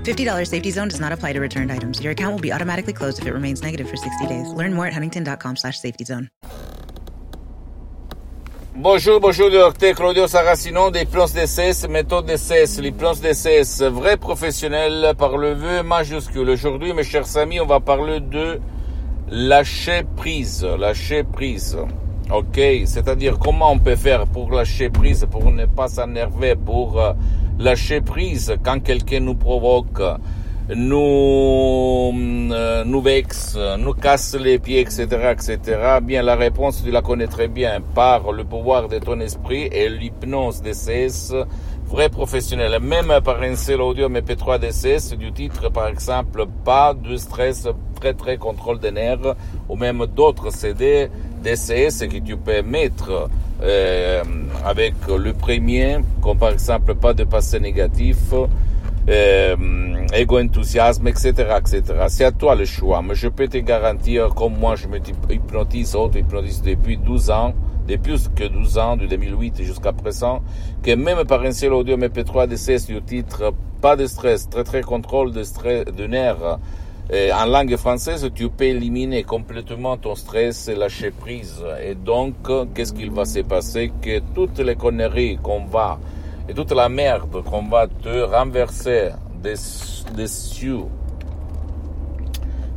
$50 safety zone does not apply to returned items. Your account will be automatically closed if it remains negative for 60 days. Learn more at huntington.com slash safety zone. Bonjour, bonjour, docteur Claudio Saracino des plans DCS, méthode DCS, les plans DCS, vrai professionnel par le vœu majuscule. Aujourd'hui, mes chers amis, on va parler de lâcher prise, lâcher prise. Ok, c'est-à-dire comment on peut faire pour lâcher prise, pour ne pas s'énerver, pour euh, lâcher prise quand quelqu'un nous provoque, nous, euh, nous vexe, nous casse les pieds, etc., etc., bien la réponse, tu la connais très bien par le pouvoir de ton esprit et l'hypnose DCS, vrai professionnel. Même par un seul audio MP3 DCS du titre, par exemple, pas de stress, très très contrôle des nerfs, ou même d'autres CD DCS que tu peux mettre euh, avec le premier, comme par exemple pas de passé négatif, euh, égo-enthousiasme, etc., etc. C'est à toi le choix, mais je peux te garantir, comme moi je me hypnotise, auto-hypnotise depuis 12 ans, depuis plus que 12 ans, de 2008 jusqu'à présent, que même par un seul audio MP3 DCS du titre Pas de stress, très très contrôle de, stress, de nerfs, en langue française, tu peux éliminer complètement ton stress et lâcher prise. Et donc, qu'est-ce qu'il va se passer? Que toutes les conneries qu'on va, et toute la merde qu'on va te renverser dessus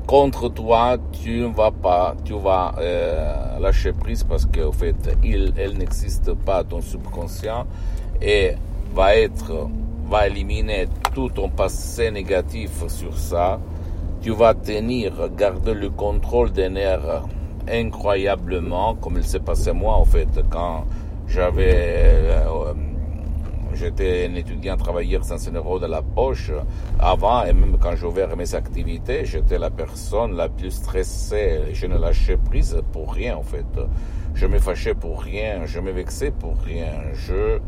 contre toi, tu ne vas pas, tu vas euh, lâcher prise parce qu'au fait, il, elle n'existe pas ton subconscient et va être, va éliminer tout ton passé négatif sur ça tu vas tenir, garder le contrôle des nerfs incroyablement, comme il s'est passé moi en fait, quand j'avais, euh, j'étais un étudiant travailleur sans un euro de la poche, avant et même quand ouvert mes activités, j'étais la personne la plus stressée, je ne lâchais prise pour rien en fait. Je me fâchais pour rien, je me vexais pour rien, je,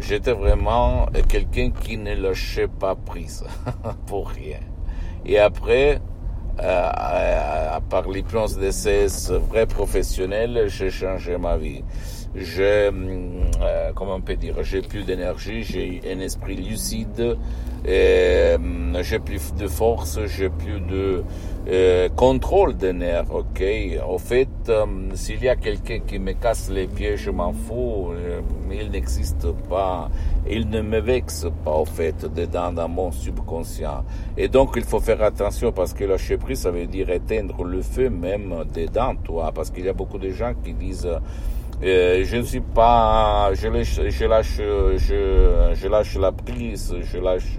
j'étais vraiment quelqu'un qui ne lâchait pas prise pour rien. Et après, euh, à, part les plans d'essai vrai professionnel, j'ai changé ma vie. J'ai, euh, comment on peut dire, j'ai plus d'énergie, j'ai un esprit lucide, euh, j'ai plus de force, j'ai plus de euh, contrôle des nerfs, ok? Au fait, euh, s'il y a quelqu'un qui me casse les pieds, je m'en fous, euh, il n'existe pas, il ne me vexe pas, au fait, dedans dans mon subconscient. Et donc, il faut faire attention parce que lâcher prise, ça veut dire éteindre le feu même dedans toi, parce qu'il y a beaucoup de gens qui disent euh, je ne suis pas, je lâche, je lâche, je, lâche la prise, je lâche,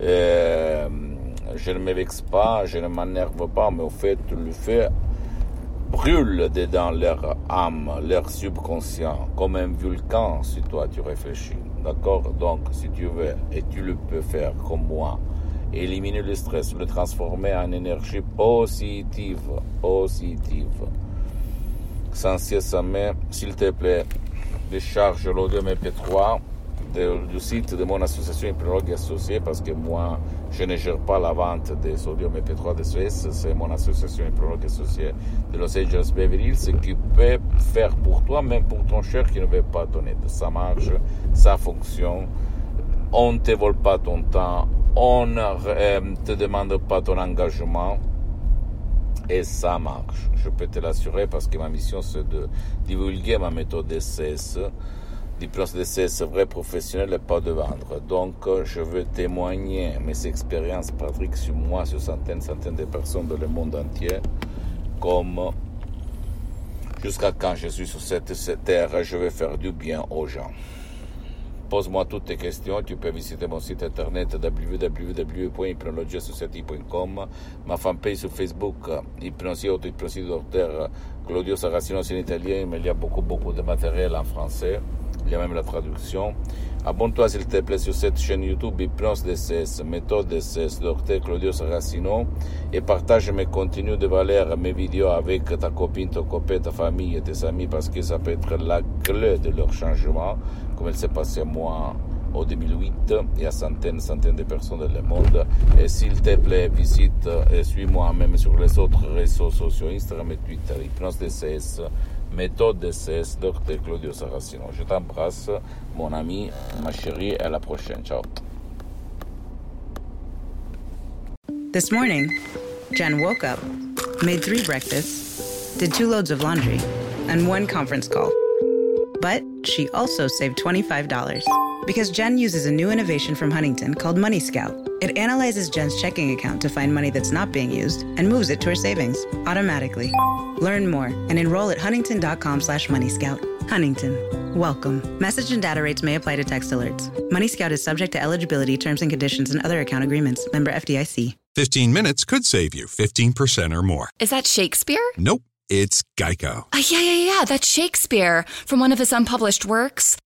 je ne me vexe pas, je ne m'énerve pas, mais au fait, le feu brûle dedans leur âme, leur subconscient, comme un volcan, si toi tu réfléchis. D'accord? Donc, si tu veux, et tu le peux faire comme moi, éliminer le stress, le transformer en énergie positive, positive. Sans cesser, s'il te plaît, décharge l'audio MP3 du site de mon association Hypnologue Associée parce que moi, je ne gère pas la vente des audio MP3 de Suisse, c'est mon association Hypnologue Associée de Los Angeles Beverly Hills qui peut faire pour toi, même pour ton cher qui ne veut pas ton aide. Ça marche, ça fonctionne, on ne te vole pas ton temps, on ne euh, te demande pas ton engagement et ça marche. Je peux te l'assurer parce que ma mission c'est de divulguer ma méthode DCS, diplôme DCS vrai professionnel et pas de vendre. Donc je veux témoigner mes expériences pratiques sur moi, sur centaines, centaines de personnes dans le monde entier, comme jusqu'à quand je suis sur cette, cette terre, je vais faire du bien aux gens. Pose-moi toutes tes questions. Tu peux visiter mon site internet www.hypnologiasociety.com, ma fanpage sur Facebook, Hypnosie Auto-Hypnosie Docteur Claudio Saracino, c'est en italien, mais il y a beaucoup, beaucoup de matériel en français. Il y a même la traduction. Abonne-toi s'il te plaît sur cette chaîne YouTube Hypnose DCS, méthode DCS, docteur Claudio Saracino, et partage mes contenus de valeur, mes vidéos avec ta copine, ton copain, ta famille et tes amis, parce que ça peut être la clé de leur changement, comme il s'est passé à moi en 2008 et à centaines, centaines de personnes dans le monde. Et s'il te plaît, visite et suis-moi même sur les autres réseaux sociaux, Instagram et Twitter, Hypnose DCS, méthode. Claudio Saracino. Je t'embrasse, mon ami, ma chérie, à la prochaine. Ciao. This morning, Jen woke up, made three breakfasts, did two loads of laundry, and one conference call. But she also saved $25 because Jen uses a new innovation from Huntington called Money Scout. It analyzes Jen's checking account to find money that's not being used and moves it to her savings automatically. Learn more and enroll at huntington.com slash money scout. Huntington. Welcome. Message and data rates may apply to text alerts. Money Scout is subject to eligibility, terms and conditions, and other account agreements. Member FDIC. 15 minutes could save you 15% or more. Is that Shakespeare? Nope, it's Geico. Uh, yeah, yeah, yeah, that's Shakespeare from one of his unpublished works.